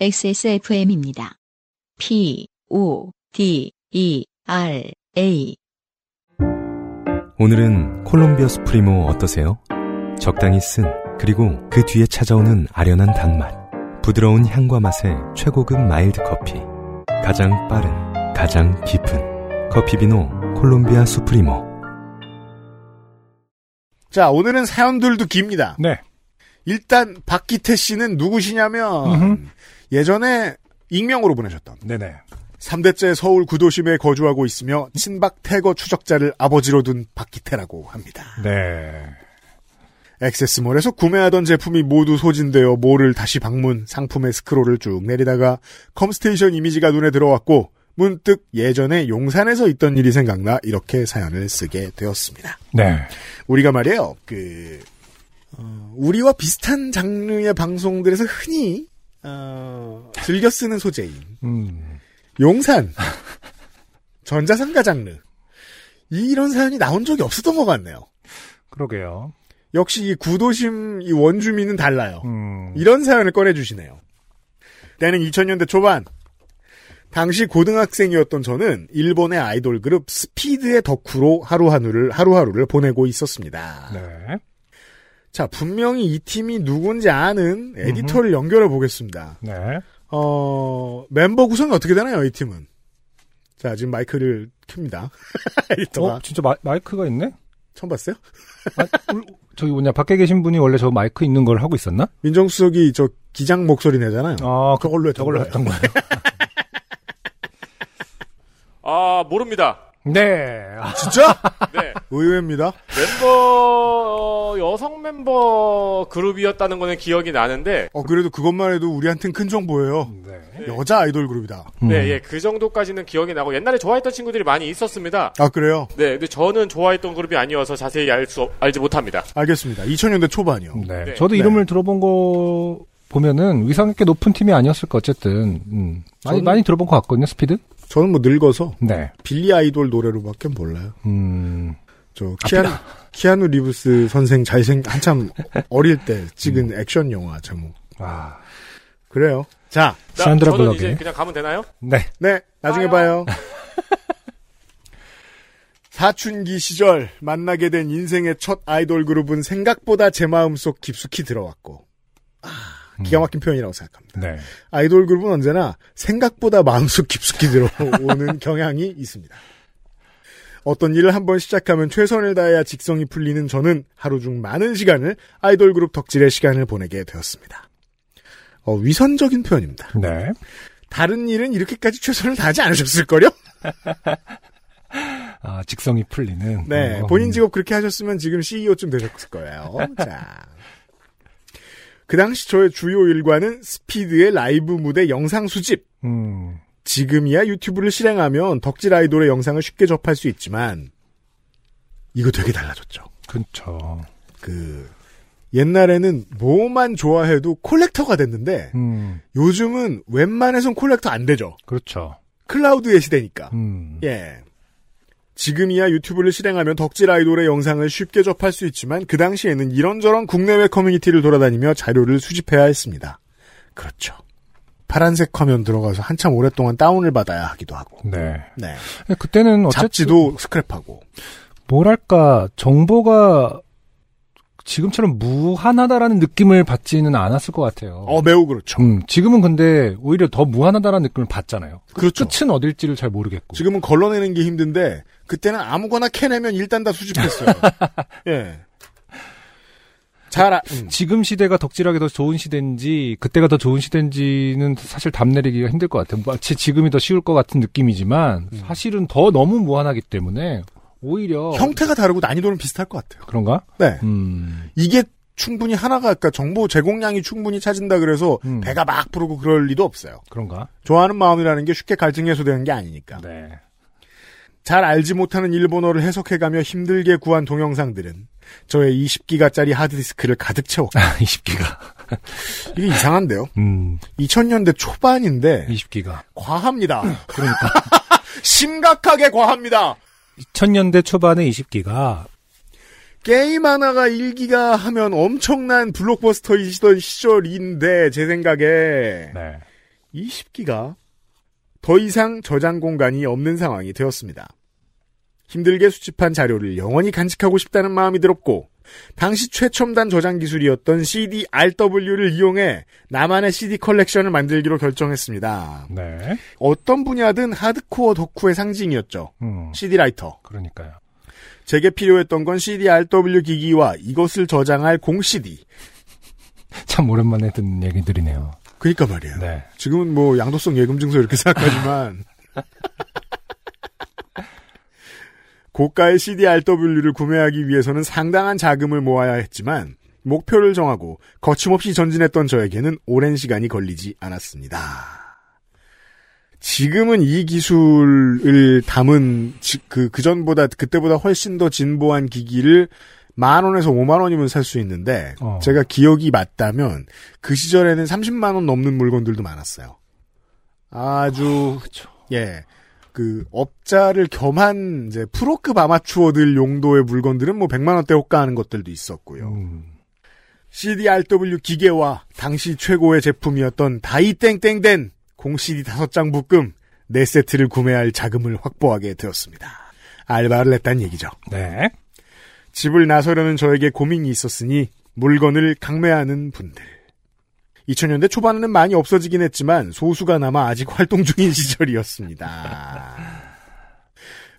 XSFM입니다. P, O, D, E, R, A. 오늘은 콜롬비아 수프리모 어떠세요? 적당히 쓴, 그리고 그 뒤에 찾아오는 아련한 단맛. 부드러운 향과 맛의 최고급 마일드 커피. 가장 빠른, 가장 깊은 커피비노 콜롬비아 수프리모. 자, 오늘은 사연들도 깁니다. 네. 일단 박기태 씨는 누구시냐면 예전에 익명으로 보내셨던 네네. 3대째 서울 구도심에 거주하고 있으며 친박 태거 추적자를 아버지로 둔 박기태라고 합니다. 네. 액세스몰에서 구매하던 제품이 모두 소진되어 몰을 다시 방문 상품의 스크롤을 쭉 내리다가 컴스테이션 이미지가 눈에 들어왔고 문득 예전에 용산에서 있던 일이 생각나 이렇게 사연을 쓰게 되었습니다. 네. 우리가 말이에요, 그, 어, 우리와 비슷한 장르의 방송들에서 흔히, 어, 즐겨 쓰는 소재인, 음. 용산, 전자상가 장르. 이런 사연이 나온 적이 없었던 것 같네요. 그러게요. 역시 이 구도심 이 원주민은 달라요. 음. 이런 사연을 꺼내주시네요. 때는 2000년대 초반. 당시 고등학생이었던 저는 일본의 아이돌 그룹 스피드의 덕후로 하루하루를, 하루하루를 보내고 있었습니다. 네. 자, 분명히 이 팀이 누군지 아는 에디터를 연결해 보겠습니다. 네. 어, 멤버 구성이 어떻게 되나요, 이 팀은? 자, 지금 마이크를 켭니다. 에디터가. 어, 진짜 마, 이크가 있네? 처음 봤어요? 아, 울- 저기 뭐냐, 밖에 계신 분이 원래 저 마이크 있는 걸 하고 있었나? 민정수석이 저 기장 목소리 내잖아요. 아, 그, 그걸로 했던 저걸로 거예요. 했던 거예요. 아, 모릅니다. 네. 아, 진짜? 네. 의외입니다. 멤버, 어, 여성 멤버 그룹이었다는 거는 기억이 나는데, 어, 그래도 그것만 해도 우리한텐 큰 정보예요. 네. 여자 아이돌 그룹이다. 음. 네, 예, 그 정도까지는 기억이 나고, 옛날에 좋아했던 친구들이 많이 있었습니다. 아, 그래요? 네, 근데 저는 좋아했던 그룹이 아니어서 자세히 알 수, 알지 못합니다. 알겠습니다. 2000년대 초반이요. 네. 네. 저도 네. 이름을 들어본 거 보면은 위상 있게 높은 팀이 아니었을까 어쨌든 음. 많이 저는- 많이 들어본 것 같거든요 스피드. 저는 뭐 늙어서 네. 빌리 아이돌 노래로밖에 몰라요. 음. 저 키아누, 키아누 리브스 선생 잘생 한참 어릴 때 찍은 음. 액션 영화 제목. 아. 그래요. 자, 자, 산드라 저는 블럭의- 이제 그냥 가면 되나요? 네. 네, 나중에 봐요. 봐요. 사춘기 시절 만나게 된 인생의 첫 아이돌 그룹은 생각보다 제 마음속 깊숙이 들어왔고, 아, 기가 막힌 표현이라고 생각합니다. 네. 아이돌 그룹은 언제나 생각보다 마음속 깊숙이 들어오는 경향이 있습니다. 어떤 일을 한번 시작하면 최선을 다해야 직성이 풀리는 저는 하루 중 많은 시간을 아이돌 그룹 덕질의 시간을 보내게 되었습니다. 어, 위선적인 표현입니다. 네. 다른 일은 이렇게까지 최선을 다하지 않으셨을걸요? 아 직성이 풀리는. 네, 어, 본인 음. 직업 그렇게 하셨으면 지금 CEO쯤 되셨을 거예요. 자. 그 당시 저의 주요 일과는 스피드의 라이브 무대 영상 수집. 음. 지금이야 유튜브를 실행하면 덕질 아이돌의 영상을 쉽게 접할 수 있지만, 이거 되게 달라졌죠. 그렇죠. 그, 옛날에는 뭐만 좋아해도 콜렉터가 됐는데, 음. 요즘은 웬만해선 콜렉터 안 되죠. 그렇죠. 클라우드의 시대니까. 음. 예. 지금이야 유튜브를 실행하면 덕질 아이돌의 영상을 쉽게 접할 수 있지만 그 당시에는 이런저런 국내외 커뮤니티를 돌아다니며 자료를 수집해야 했습니다. 그렇죠. 파란색 화면 들어가서 한참 오랫동안 다운을 받아야 하기도 하고. 네. 네. 그때는 어쨌든 잡지도 스크랩하고. 뭐랄까 정보가 지금처럼 무한하다라는 느낌을 받지는 않았을 것 같아요. 어, 매우 그렇죠. 음, 지금은 근데 오히려 더 무한하다라는 느낌을 받잖아요. 그렇죠. 끝은 어딜지를 잘 모르겠고. 지금은 걸러내는 게 힘든데 그때는 아무거나 캐내면 일단 다 수집했어요. 예. 잘 아, 음. 지금 시대가 덕질하기 더 좋은 시대인지 그때가 더 좋은 시대인지는 사실 답 내리기가 힘들 것 같아요. 마치 지금이 더 쉬울 것 같은 느낌이지만 음. 사실은 더 너무 무한하기 때문에 오히려 형태가 다르고 난이도는 비슷할 것 같아요. 그런가? 네. 음, 이게 충분히 하나가 그러니까 정보 제공량이 충분히 차진다 그래서 음. 배가 막 부르고 그럴 리도 없어요. 그런가? 좋아하는 마음이라는 게 쉽게 갈증 해소되는 게 아니니까. 네. 잘 알지 못하는 일본어를 해석해가며 힘들게 구한 동영상들은 저의 20기가짜리 하드디스크를 가득 채웠고 20기가. 이게 이상한데요. 음, 2000년대 초반인데 20기가. 과합니다. 그러니까 심각하게 과합니다. 2000년대 초반에 20기가 게임 하나가 1기가 하면 엄청난 블록버스터이시던 시절인데 제 생각에 네. 20기가 더 이상 저장 공간이 없는 상황이 되었습니다. 힘들게 수집한 자료를 영원히 간직하고 싶다는 마음이 들었고 당시 최첨단 저장 기술이었던 CD-RW를 이용해 나만의 CD 컬렉션을 만들기로 결정했습니다. 네. 어떤 분야든 하드코어 덕후의 상징이었죠. 음, CD 라이터. 그러니까요. 제게 필요했던 건 CD-RW 기기와 이것을 저장할 공 CD. 참 오랜만에 듣는 얘기들이네요. 그니까 말이에요. 네. 지금은 뭐 양도성 예금 증서 이렇게 생각하지만 고가의 CD-RW를 구매하기 위해서는 상당한 자금을 모아야 했지만 목표를 정하고 거침없이 전진했던 저에게는 오랜 시간이 걸리지 않았습니다. 지금은 이 기술을 담은 지- 그 그전보다 그때보다 훨씬 더 진보한 기기를 만 원에서 5만 원이면 살 수 있는데 어. 제가 기억이 맞다면 그 시절에는 30만 원 넘는 물건들도 많았어요. 아주 예. 그 업자를 겸한 이제 프로급 아마추어들 용도의 물건들은 뭐 100만 원대 호가하는 것들도 있었고요. 음, CDRW 기계와 당시 최고의 제품이었던 다이땡땡된 공 CD 5장 묶음 4세트를 구매할 자금을 확보하게 되었습니다. 알바를 했단 얘기죠. 네. 집을 나서려는 저에게 고민이 있었으니 물건을 강매하는 분들. 2000년대 초반에는 많이 없어지긴 했지만 소수가 남아 아직 활동 중인 시절이었습니다.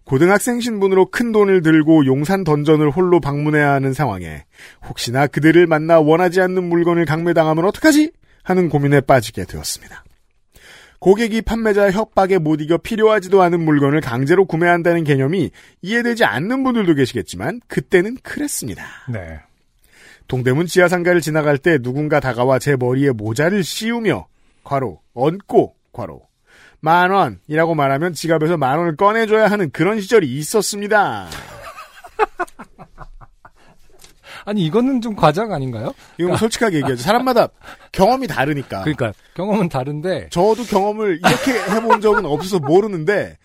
고등학생 신분으로 큰 돈을 들고 용산 던전을 홀로 방문해야 하는 상황에 혹시나 그들을 만나 원하지 않는 물건을 강매당하면 어떡하지? 하는 고민에 빠지게 되었습니다. 고객이 판매자 협박에 못 이겨 필요하지도 않은 물건을 강제로 구매한다는 개념이 이해되지 않는 분들도 계시겠지만 그때는 그랬습니다. 네. 동대문 지하상가를 지나갈 때 누군가 다가와 제 머리에 모자를 씌우며 괄호 얹고 괄호 만 원이라고 말하면 지갑에서 만 원을 꺼내줘야 하는 그런 시절이 있었습니다. 아니 이거는 좀 과장 아닌가요? 이건 뭐 솔직하게 얘기하죠. 사람마다 경험이 다르니까. 그러니까 경험은 다른데 저도 경험을 이렇게 해본 적은 없어서 모르는데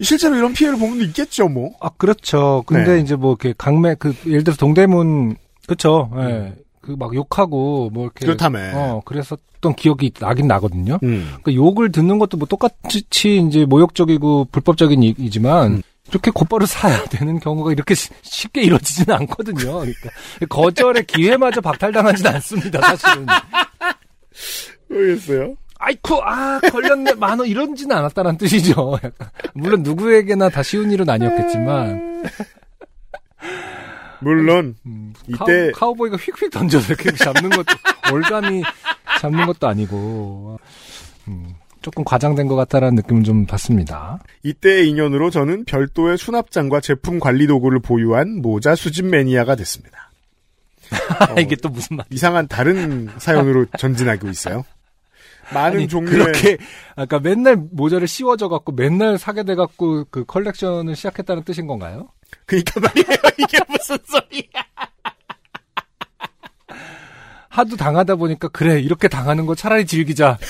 실제로 이런 피해를 본 분도 있겠죠, 뭐. 아 그렇죠. 근데 네. 이제 뭐 이렇게 강매 그 예를 들어서 동대문 그쵸. 예. 그막 욕하고 뭐 이렇게 그렇다며. 어 그랬었던 기억이 나긴 나거든요. 음. 그 욕을 듣는 것도 뭐 똑같이 이제 모욕적이고 불법적인 일이지만 음. 이렇게 곧바로 사야 되는 경우가 이렇게 쉬- 쉽게 이루어지지는 않거든요. 그러니까 거절의 기회마저 박탈당하지는 않습니다. 사실은. 모르겠어요. 아이쿠 아 걸렸네 만 원 이런지는 않았다는 뜻이죠. 약간. 물론 누구에게나 다 쉬운 일은 아니었겠지만 물론 음, 이때- 카우, 보이가 휙휙 던져서 이렇게 잡는 것도 올감이 잡는 것도 아니고 음, 조금 과장된 것 같다라는 느낌을 좀 받습니다. 이때의 인연으로 저는 별도의 수납장과 제품 관리 도구를 보유한 모자 수집 매니아가 됐습니다. 어, 이게 또 무슨 말? 이상한 다른 사연으로 전진하고 있어요. 많은 아니, 종류의 그렇게 아까 맨날 모자를 씌워져 갖고 맨날 사게 돼 갖고 그 컬렉션을 시작했다는 뜻인 건가요? 그러니까 말이에요. 이게 무슨 소리야? 하도 당하다 보니까 그래 이렇게 당하는 거 차라리 즐기자.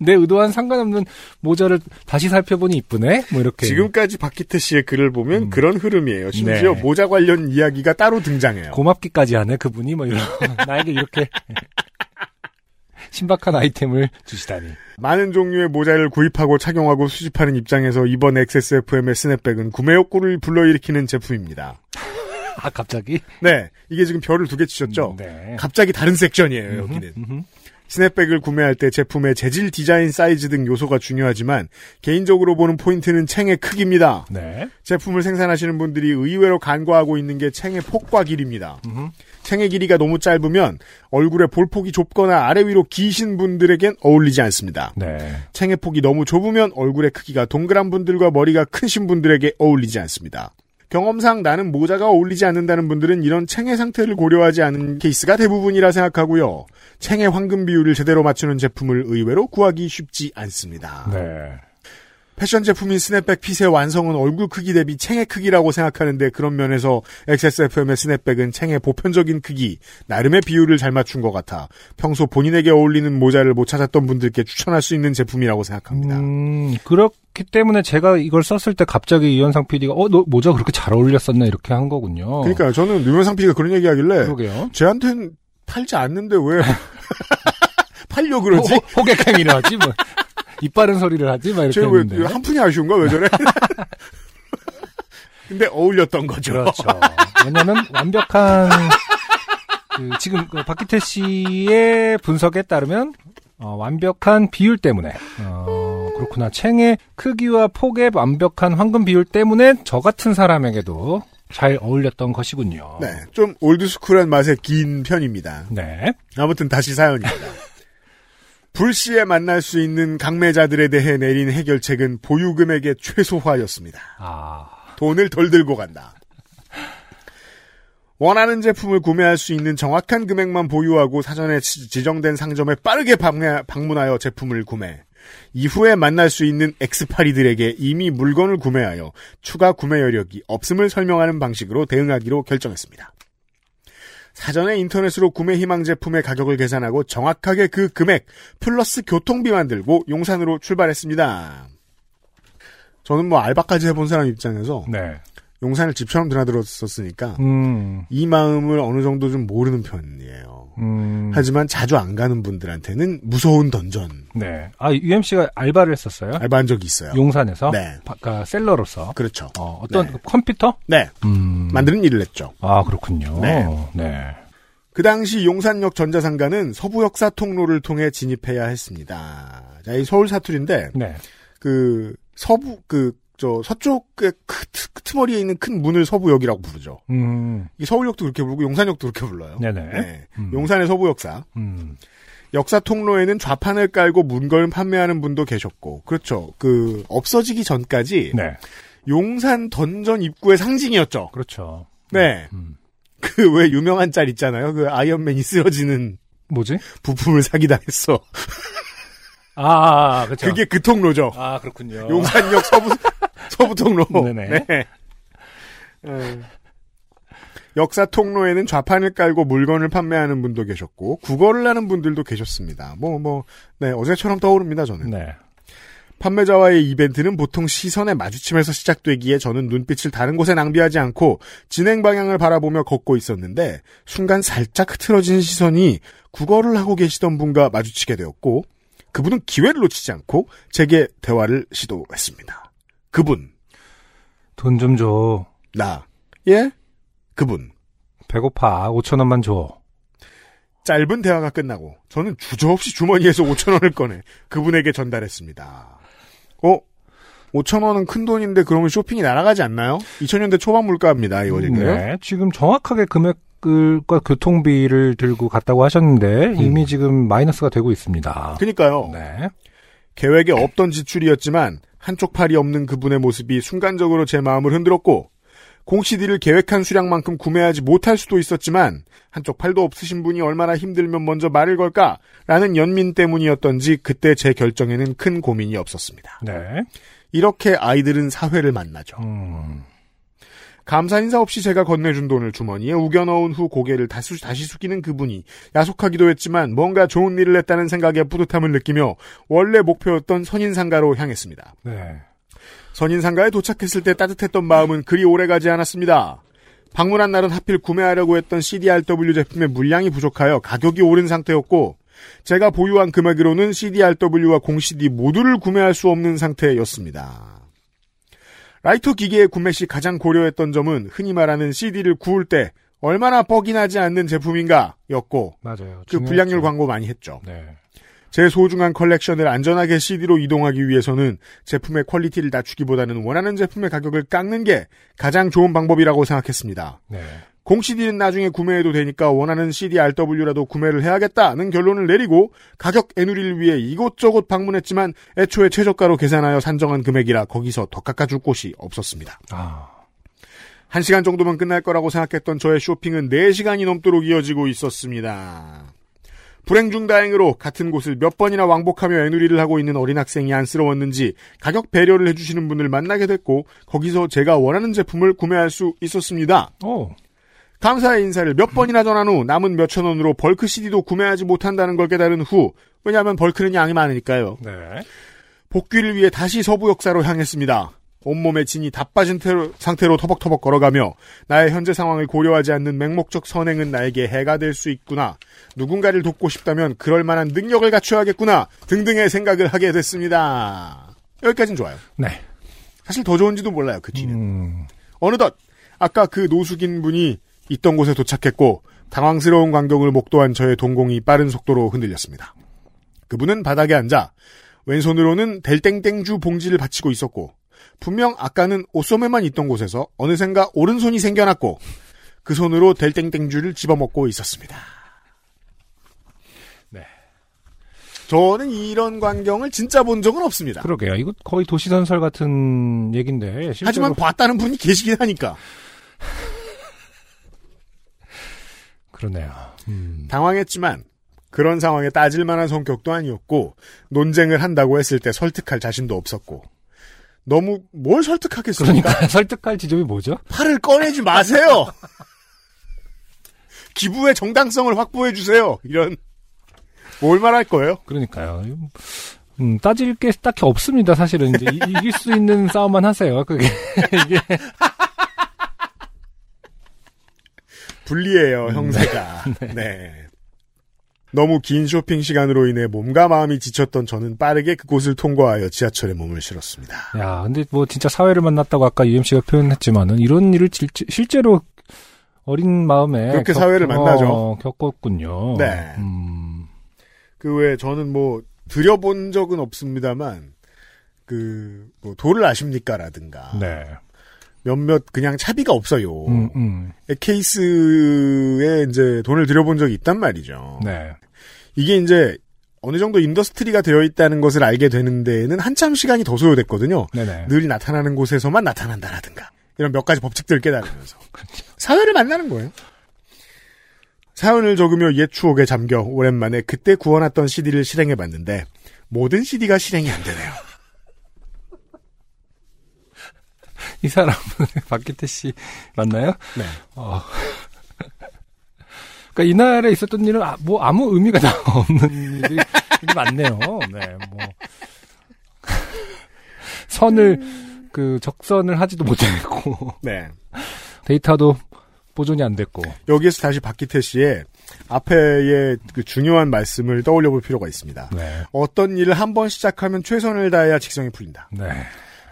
내 의도와는 상관없는 모자를 다시 살펴보니 이쁘네. 뭐 이렇게 지금까지 박기태 씨의 글을 보면 음. 그런 흐름이에요. 심지어 네. 모자 관련 이야기가 따로 등장해요. 고맙기까지 하네 그분이 뭐 이런 나에게 이렇게 신박한 아이템을 주시다니. 많은 종류의 모자를 구입하고 착용하고 수집하는 입장에서 이번 XSFM의 snapback은 구매 욕구를 불러일으키는 제품입니다. 아 갑자기? 네, 이게 지금 별을 두 개 치셨죠? 네. 갑자기 다른 섹션이에요, 여기는. 음흠. snapback을 구매할 때 제품의 재질, 디자인, 사이즈 등 요소가 중요하지만 개인적으로 보는 포인트는 챙의 크기입니다. 네. 제품을 생산하시는 분들이 의외로 간과하고 있는 게 챙의 폭과 길입니다. 음흠. 챙의 길이가 너무 짧으면 얼굴에 볼폭이 좁거나 아래 위로 기신 분들에겐 어울리지 않습니다. 네. 챙의 폭이 너무 좁으면 얼굴의 크기가 동그란 분들과 머리가 크신 분들에게 어울리지 않습니다. 경험상 나는 모자가 어울리지 않는다는 분들은 이런 챙의 상태를 고려하지 않은 케이스가 대부분이라 생각하고요. 챙의 황금 비율을 제대로 맞추는 제품을 의외로 구하기 쉽지 않습니다. 네. 패션 제품인 snapback fit의 완성은 얼굴 크기 대비 챙의 크기라고 생각하는데 그런 면에서 XSFM의 snapback은 챙의 보편적인 크기, 나름의 비율을 잘 맞춘 것 같아 평소 본인에게 어울리는 모자를 못 찾았던 분들께 추천할 수 있는 제품이라고 생각합니다. 음, 그렇기 때문에 제가 이걸 썼을 때 갑자기 이현상 PD가 어, 너 모자 그렇게 잘 어울렸었나 이렇게 한 거군요. 그러니까 저는 유명상 PD가 그런 얘기 하길래 그러게요. 쟤한텐 팔지 않는데 왜 팔려 그러지? 호, 호객행위를 하지 뭐. 이빠른 소리를 하지 막 이렇게 했는데. 한 푼이 아쉬운가? 왜 저래? 근데 어울렸던 거죠. 그렇죠. 왜냐면 완벽한 그 지금 그 박기태 씨의 분석에 따르면 어, 완벽한 비율 때문에 어, 그렇구나 챙의 크기와 폭의 완벽한 황금 비율 때문에 저 같은 사람에게도 잘 어울렸던 것이군요. 네, 좀 올드스쿨한 맛의 긴 편입니다. 네. 아무튼 다시 사연입니다. 불시에 만날 수 있는 강매자들에 대해 내린 해결책은 보유금액의 최소화였습니다. 아 돈을 덜 들고 간다. 원하는 제품을 구매할 수 있는 정확한 금액만 보유하고 사전에 지- 지정된 상점에 빠르게 방문하- 방문하여 제품을 구매. 이후에 만날 수 있는 엑스파리들에게 이미 물건을 구매하여 추가 구매 여력이 없음을 설명하는 방식으로 대응하기로 결정했습니다. 사전에 인터넷으로 구매 희망 제품의 가격을 계산하고 정확하게 그 금액 플러스 교통비만 들고 용산으로 출발했습니다. 저는 뭐 알바까지 해본 사람 입장에서 네. 용산을 집처럼 드나들었었으니까 음. 이 마음을 어느 정도 좀 모르는 편이에요. 음. 하지만 자주 안 가는 분들한테는 무서운 던전 네. 아 UMC가 알바를 했었어요. 알바한 적이 있어요. 용산에서 네. 바- 그러니까 셀러로서 그렇죠. 어, 어떤 네. 그 컴퓨터 네, 음. 만드는 일을 했죠. 아 그렇군요. 네. 네. 그 당시 용산역 전자상가는 서부역사 통로를 통해 진입해야 했습니다. 자, 이 서울 사투리인데 네. 그 서부 그 저 서쪽의 크, 트- 트머리에 있는 큰 문을 서부역이라고 부르죠. 음. 이 서울역도 그렇게 부르고 용산역도 그렇게 불러요. 네네. 네. 음. 용산의 서부역사. 음. 역사 통로에는 좌판을 깔고 물건 판매하는 분도 계셨고, 그렇죠. 그, 없어지기 전까지, 네. 용산 던전 입구의 상징이었죠. 그렇죠. 네. 음. 그왜 유명한 짤 있잖아요. 그 아이언맨이 쓰러지는 뭐지? 부품을 사기당했어. 아, 그렇죠. 그게 그 통로죠. 아, 그렇군요. 용산역 서부, 서부 통로. 네네. 네. 음. 역사 통로에는 좌판을 깔고 물건을 판매하는 분도 계셨고, 국어를 하는 분들도 계셨습니다. 뭐, 뭐, 네, 어제처럼 떠오릅니다, 저는. 네. 판매자와의 이벤트는 보통 시선의 마주침에서 시작되기에 저는 눈빛을 다른 곳에 낭비하지 않고 진행 방향을 바라보며 걷고 있었는데 순간 살짝 흐트러진 시선이 국어를 하고 계시던 분과 마주치게 되었고 그분은 기회를 놓치지 않고 제게 대화를 시도했습니다. 그분, 돈 좀 줘. 나, 예? 그분. 배고파. 5천 원만 줘. 짧은 대화가 끝나고 저는 주저없이 주머니에서 5천 원을 꺼내 그분에게 전달했습니다. 어? 5천 원은 큰 돈인데 그러면 쇼핑이 날아가지 않나요? 2000년대 초반 물가입니다. 이거 지금. 네. 지금 정확하게 금액 과 교통비를 들고 갔다고 하셨는데 이미 지금 마이너스가 되고 있습니다. 그니까요. 네. 계획에 없던 지출이었지만 한쪽 팔이 없는 그분의 모습이 순간적으로 제 마음을 흔들었고 공CD를 계획한 수량만큼 구매하지 못할 수도 있었지만 한쪽 팔도 없으신 분이 얼마나 힘들면 먼저 말을 걸까라는 연민 때문이었던지 그때 제 결정에는 큰 고민이 없었습니다. 네. 이렇게 아이들은 사회를 만나죠. 음. 감사 인사 없이 제가 건네준 돈을 주머니에 우겨 넣은 후 고개를 다시, 다시 숙이는 그분이 야속하기도 했지만 뭔가 좋은 일을 했다는 생각에 뿌듯함을 느끼며 원래 목표였던 선인상가로 향했습니다. 네. 선인상가에 도착했을 때 따뜻했던 마음은 그리 오래가지 않았습니다. 방문한 날은 하필 구매하려고 했던 CDRW 제품의 물량이 부족하여 가격이 오른 상태였고 제가 보유한 금액으로는 CDRW와 공CD 모두를 구매할 수 없는 상태였습니다. 라이터 기계의 구매 시 가장 고려했던 점은 흔히 말하는 CD를 구울 때 얼마나 뻑이 나지 않는 제품인가 였고 맞아요. 그 불량률 광고 많이 했죠. 네. 제 소중한 컬렉션을 안전하게 CD로 이동하기 위해서는 제품의 퀄리티를 낮추기보다는 원하는 제품의 가격을 깎는 게 가장 좋은 방법이라고 생각했습니다. 네. 공 CD는 나중에 구매해도 되니까 원하는 CD RW라도 구매를 해야겠다는 결론을 내리고 가격 에누리를 위해 이곳저곳 방문했지만 애초에 최저가로 계산하여 산정한 금액이라 거기서 더 깎아줄 곳이 없었습니다. 아. 한 시간 정도면 끝날 거라고 생각했던 저의 쇼핑은 4시간이 넘도록 이어지고 있었습니다. 불행 중 다행으로 같은 곳을 몇 번이나 왕복하며 에누리를 하고 있는 어린 학생이 안쓰러웠는지 가격 배려를 해주시는 분을 만나게 됐고 거기서 제가 원하는 제품을 구매할 수 있었습니다. 오. 감사의 인사를 몇 번이나 전한 후 남은 몇천 원으로 bulk CD도 구매하지 못한다는 걸 깨달은 후 왜냐하면 bulk는 양이 많으니까요. 네. 복귀를 위해 다시 서부 역사로 향했습니다. 온몸에 진이 다 빠진 태로- 상태로 터벅터벅 걸어가며 나의 현재 상황을 고려하지 않는 맹목적 선행은 나에게 해가 될 수 있구나. 누군가를 돕고 싶다면 그럴 만한 능력을 갖춰야겠구나. 등등의 생각을 하게 됐습니다. 여기까지는 좋아요. 네. 사실 더 좋은지도 몰라요. 그 뒤는. 음, 어느덧 아까 그 노숙인 분이 있던 곳에 도착했고 당황스러운 광경을 목도한 저의 동공이 빠른 속도로 흔들렸습니다. 그분은 바닥에 앉아 왼손으로는 델땡땡주 봉지를 받치고 있었고 분명 아까는 옷소매만 있던 곳에서 어느샌가 오른손이 생겨났고 그 손으로 델땡땡주를 집어먹고 있었습니다. 네. 저는 이런 광경을 진짜 본 적은 없습니다. 그러게요. 이거 거의 도시전설 같은 얘기인데 실제로 하지만 봤다는 분이 계시긴 하니까 그러네요. 음, 당황했지만 그런 상황에 따질 만한 성격도 아니었고 논쟁을 한다고 했을 때 설득할 자신도 없었고 너무 뭘 설득하겠습니까? 그러니까 설득할 지점이 뭐죠? 팔을 꺼내지 마세요. 기부의 정당성을 확보해 주세요. 이런 뭘 말할 거예요? 그러니까요. 음, 따질 게 딱히 없습니다. 사실은 이제 이, 이길 수 있는 싸움만 하세요. 그게 이게 불리해요, 형세가. 네. 너무 긴 쇼핑 시간으로 인해 몸과 마음이 지쳤던 저는 빠르게 그곳을 통과하여 지하철에 몸을 실었습니다. 야, 근데 뭐 진짜 사회를 만났다고 아까 UMC가 표현했지만은 이런 일을 질- 실제로 어린 마음에 그렇게 사회를 만나죠. 어, 겪었군요. 네. 음, 그 외에 저는 뭐 들여본 적은 없습니다만 그뭐 도를 아십니까라든가 네. 몇몇 그냥 차비가 없어요. 음, 음. 케이스에 이제 돈을 들여본 적이 있단 말이죠. 네. 이게 이제 어느 정도 industry가 되어 있다는 것을 알게 되는 데에는 한참 시간이 더 소요됐거든요. 네네. 늘 나타나는 곳에서만 나타난다라든가 이런 몇 가지 법칙들을 깨달으면서 사회를 만나는 거예요. 사연을 적으며 옛 추억에 잠겨 오랜만에 그때 구워놨던 CD를 실행해봤는데 모든 CD가 실행이 안 되네요. 이 사람은 박기태 씨 맞나요? 네. 어. 그러니까 이날에 있었던 일은 아, 뭐 아무 의미가 다 없는 일이 많네요. 네, 뭐 선을 그 적선을 하지도 못했고 네. 데이터도 보존이 안 됐고. 여기에서 다시 박기태 씨의 앞에의 그 중요한 말씀을 떠올려 볼 필요가 있습니다. 네, 어떤 일을 한 번 시작하면 최선을 다해야 직성이 풀린다. 네.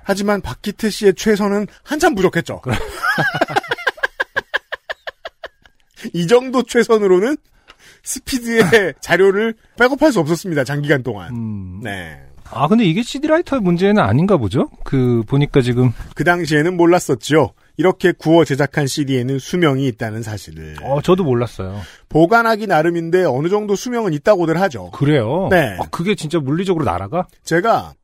하지만 박기태 씨의 최선은 한참 부족했죠. 이 정도 최선으로는 스피드의 자료를 백업할 수 없었습니다. 장기간 동안. 음. 네. 아 근데 이게 CD 라이터의 문제는 아닌가 보죠? 그 보니까 지금 그 당시에는 몰랐었죠. 이렇게 구워 제작한 CD에는 수명이 있다는 사실을. 어 저도 몰랐어요. 보관하기 나름인데 어느 정도 수명은 있다고들 하죠. 그래요? 네. 아, 그게 진짜 물리적으로 날아가? 제가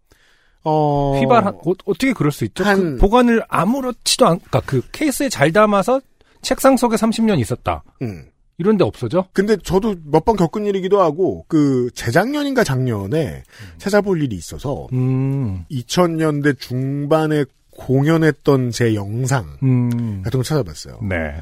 어 휘발 한, 어, 어떻게 그럴 수 있죠? 한- 그 보관을 아무렇지도 않, 그러니까 그 케이스에 잘 담아서 책상 속에 30년 있었다. 음. 이런데 없어져? 근데 저도 몇 번 겪은 일이기도 하고 그 재작년인가 작년에 찾아볼 일이 있어서 음, 2000년대 중반에 공연했던 제 영상 음, 같은 걸 찾아봤어요. 네,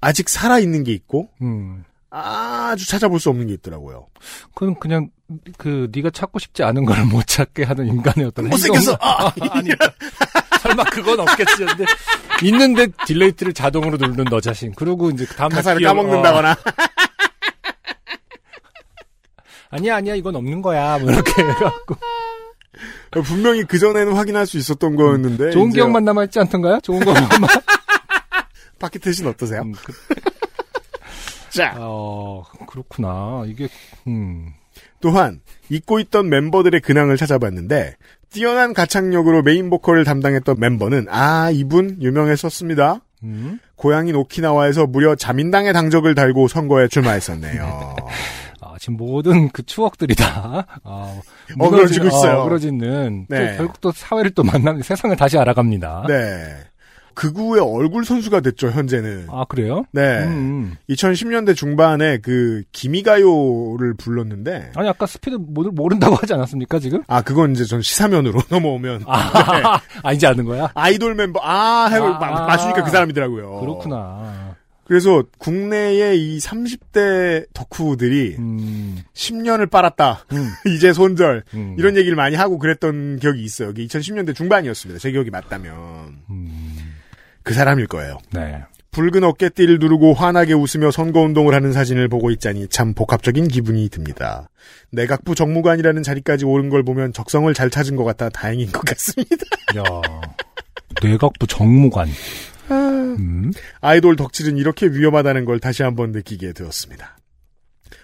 아직 살아 있는 게 있고 음. 아주 찾아볼 수 없는 게 있더라고요. 그건 그냥 그 네가 찾고 싶지 않은 걸 못 찾게 하는 인간의 어떤 못생겼어! 아, 아니, 설마 그건 없겠지. 근데 있는데 delete를 자동으로 누르는 너 자신. 그리고 이제 그 다음날 가사를 기억- 까먹는다거나 어, 아니야 아니야 이건 없는 거야. 뭐 이렇게 해갖고 분명히 그 전에는 확인할 수 있었던 거였는데 좋은 기억만 남아있지 않던가요? 좋은 것만. 파키tet은 어떠세요? 음, 그, 자 어 그렇구나. 이게 음. 또한 잊고 있던 멤버들의 근황을 찾아봤는데 뛰어난 가창력으로 메인 보컬을 담당했던 멤버는 아 이분 유명했었습니다. 음. 고향인 오키나와에서 무려 자민당의 당적을 달고 선거에 출마했었네요. 아, 지금 모든 그 추억들이 다, 아, 어그러지고 있어요. 어, 어그러지는, 네. 또 결국 또 사회를 또 만나면 세상을 다시 알아갑니다. 네. 극우의 얼굴 선수가 됐죠, 현재는. 아, 그래요? 네. 음. 2010년대 중반에 그 기미가요를 불렀는데 아니, 아까 스피드 모르, 모른다고 하지 않았습니까, 지금? 아 그건 이제 전 시사면으로 넘어오면 아, 네. 아 이제 아는 거야? 아이돌 멤버 아 해고 아, 마- 아. 맞추니까 그 사람이더라고요. 그렇구나. 그래서 국내의 이 30대 덕후들이 음, 10년을 빨았다. 음, 이제 손절. 음. 이런 얘기를 많이 하고 그랬던 기억이 있어요. 이게 2010년대 중반이었습니다. 제 기억이 맞다면. 음, 그 사람일 거예요. 네. 붉은 어깨띠를 누르고 환하게 웃으며 선거운동을 하는 사진을 보고 있자니 참 복합적인 기분이 듭니다. 내각부 정무관이라는 자리까지 오른 걸 보면 적성을 잘 찾은 것 같아 다행인 것 같습니다. 야, 내각부 정무관. 음, 아이돌 덕질은 이렇게 위험하다는 걸 다시 한번 느끼게 되었습니다.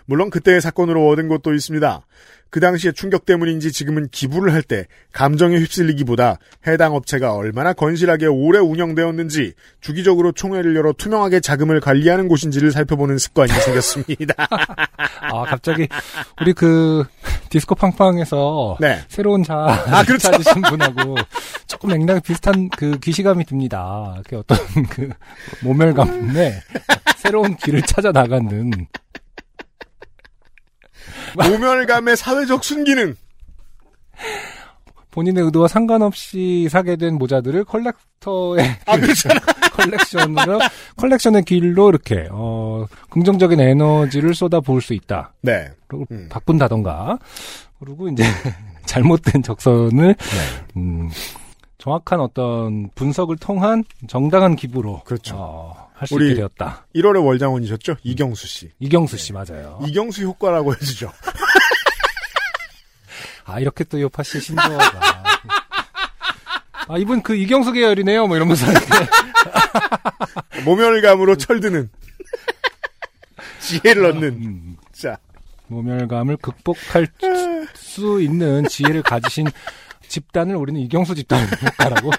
물론 그때의 사건으로 얻은 것도 있습니다. 그 당시의 충격 때문인지 지금은 기부를 할 때 감정에 휩쓸리기보다 해당 업체가 얼마나 건실하게 오래 운영되었는지 주기적으로 총회를 열어 투명하게 자금을 관리하는 곳인지를 살펴보는 습관이 생겼습니다. 아, 갑자기, 우리 그, 디스코 팡팡에서, 네. 새로운 자, 아, 그렇죠. 찾으신 분하고, 조금 맥락이 비슷한 그 기시감이 듭니다. 그 어떤 그, 모멸감인데, 새로운 길을 찾아 나가는, 모멸감의 사회적 순기능. 본인의 의도와 상관없이 사게 된 모자들을 컬렉터의 아, 그렇잖아. 컬렉션으로 컬렉션의 길로 이렇게 어 긍정적인 에너지를 쏟아 부을 수 있다. 네. 그리고 음. 바꾼다던가 그리고 이제 잘못된 적선을 네. 음, 정확한 어떤 분석을 통한 정당한 기부로 그렇죠. 어, 할수 우리- 있게 되었다. 1월에 월장원이셨죠? 이경수 씨. 이경수 씨 맞아요. 이경수 효과라고 해주죠. 아 이렇게 또 요팟시 신조어가 아 이분 그 이경수 계열이네요. 뭐 이러면서 모멸감으로 철드는. 지혜를 얻는. 음, 자. 모멸감을 극복할 수 있는 지혜를 가지신 집단을 우리는 이경수 집단 효과라고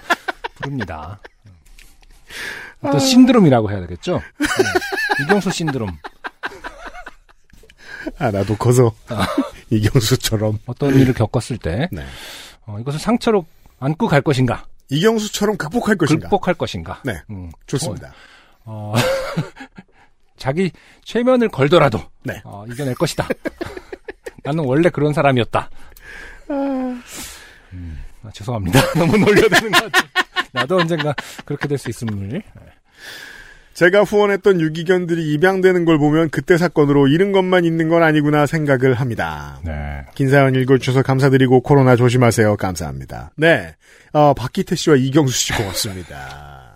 부릅니다. 어떤 신드롬이라고 해야 되겠죠? 네. 이경수 신드롬. 아, 나도 커서. 이경수처럼. 어떤 일을 겪었을 때 네. 어, 이것을 상처로 안고 갈 것인가? 이경수처럼 극복할 것인가. 극복할 것인가? 네. 음, 좋습니다. 어, 자기 최면을 걸더라도 네. 어, 이겨낼 것이다. 나는 원래 그런 사람이었다. 음, 아, 죄송합니다. 너무 놀려드는 것 같아요. 나도 언젠가 그렇게 될 수 있음을. 제가 후원했던 유기견들이 입양되는 걸 보면 그때 사건으로 잃은 것만 있는 건 아니구나 생각을 합니다. 네. 긴 사연 읽어주셔서 감사드리고 코로나 조심하세요. 감사합니다. 네. 어, 박기태 씨와 이경수 씨 고맙습니다.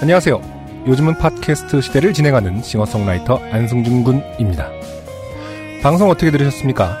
안녕하세요. 요즘은 팟캐스트 시대를 진행하는 싱어송라이터 안승준 군입니다. 방송 어떻게 들으셨습니까?